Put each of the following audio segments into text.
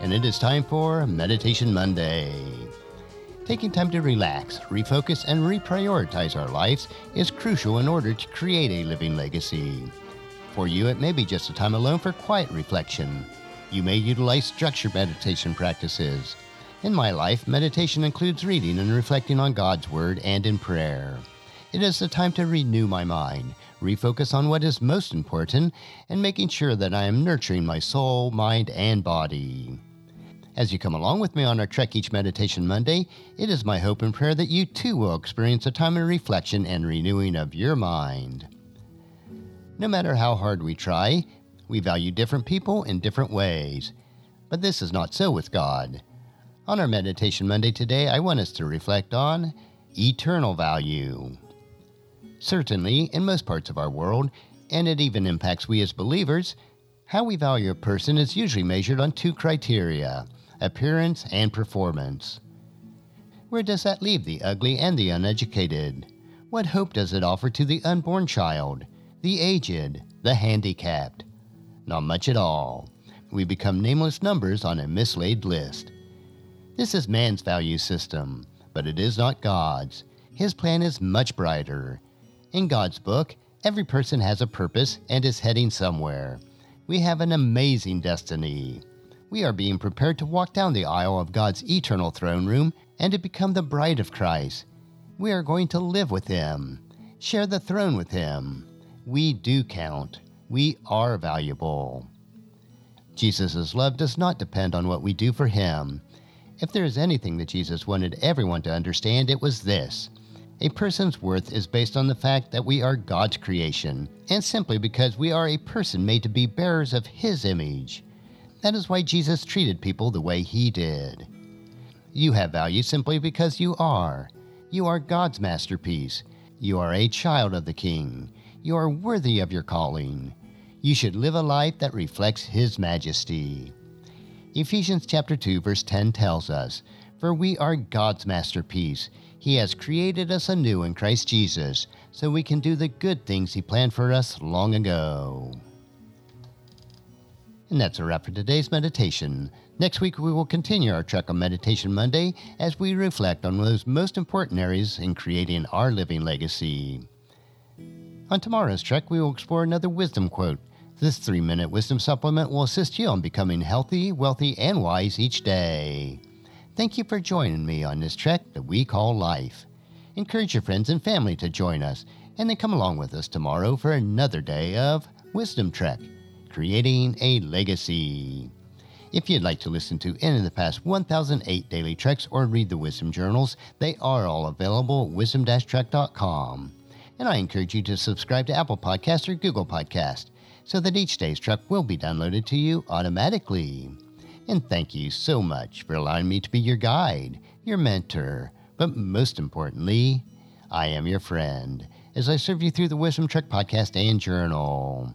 and it is time for Meditation Monday. Taking time to relax, refocus, and reprioritize our lives is crucial in order to create a living legacy. For you, it may be just a time alone for quiet reflection. You may utilize structured meditation practices. In my life, meditation includes reading and reflecting on God's Word and in prayer. It is a time to renew my mind, refocus on what is most important, and making sure that I am nurturing my soul, mind, and body. As you come along with me on our Trek Each Meditation Monday, it is my hope and prayer that you too will experience a time of reflection and renewing of your mind. No matter how hard we try, we value different people in different ways. But this is not so with God. On our Meditation Monday today, I want us to reflect on eternal value. Certainly, in most parts of our world, and it even impacts we as believers, how we value a person is usually measured on two criteria appearance, and performance. Where does that leave the ugly and the uneducated? What hope does it offer to the unborn child, the aged, the handicapped? Not much at all. We become nameless numbers on a mislaid list. This is man's value system, but it is not God's. His plan is much brighter. In God's book, every person has a purpose and is heading somewhere. We have an amazing destiny we are being prepared to walk down the aisle of God's eternal throne room and to become the bride of Christ. We are going to live with Him, share the throne with Him. We do count. We are valuable. Jesus' love does not depend on what we do for Him. If there is anything that Jesus wanted everyone to understand, it was this. A person's worth is based on the fact that we are God's creation, and simply because we are a person made to be bearers of His image. That is why Jesus treated people the way he did. You have value simply because you are. You are God's masterpiece. You are a child of the King. You are worthy of your calling. You should live a life that reflects His majesty. Ephesians chapter 2 verse 10 tells us, "For we are God's masterpiece. He has created us anew in Christ Jesus, so we can do the good things he planned for us long ago." And that's a wrap for today's meditation. Next week, we will continue our trek on Meditation Monday as we reflect on those most important areas in creating our living legacy. On tomorrow's trek, we will explore another wisdom quote. This three minute wisdom supplement will assist you in becoming healthy, wealthy, and wise each day. Thank you for joining me on this trek that we call life. Encourage your friends and family to join us, and then come along with us tomorrow for another day of Wisdom Trek creating a legacy. If you'd like to listen to any of the past 1008 daily treks or read the wisdom journals, they are all available at wisdom-trek.com. And I encourage you to subscribe to Apple Podcast or Google Podcast so that each day's trek will be downloaded to you automatically. And thank you so much for allowing me to be your guide, your mentor, but most importantly, I am your friend as I serve you through the Wisdom Trek podcast and journal.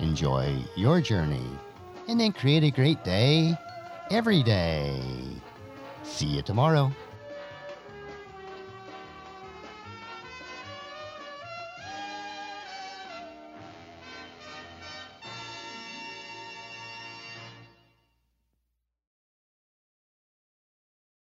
enjoy your journey, and then create a great day every day. See you tomorrow.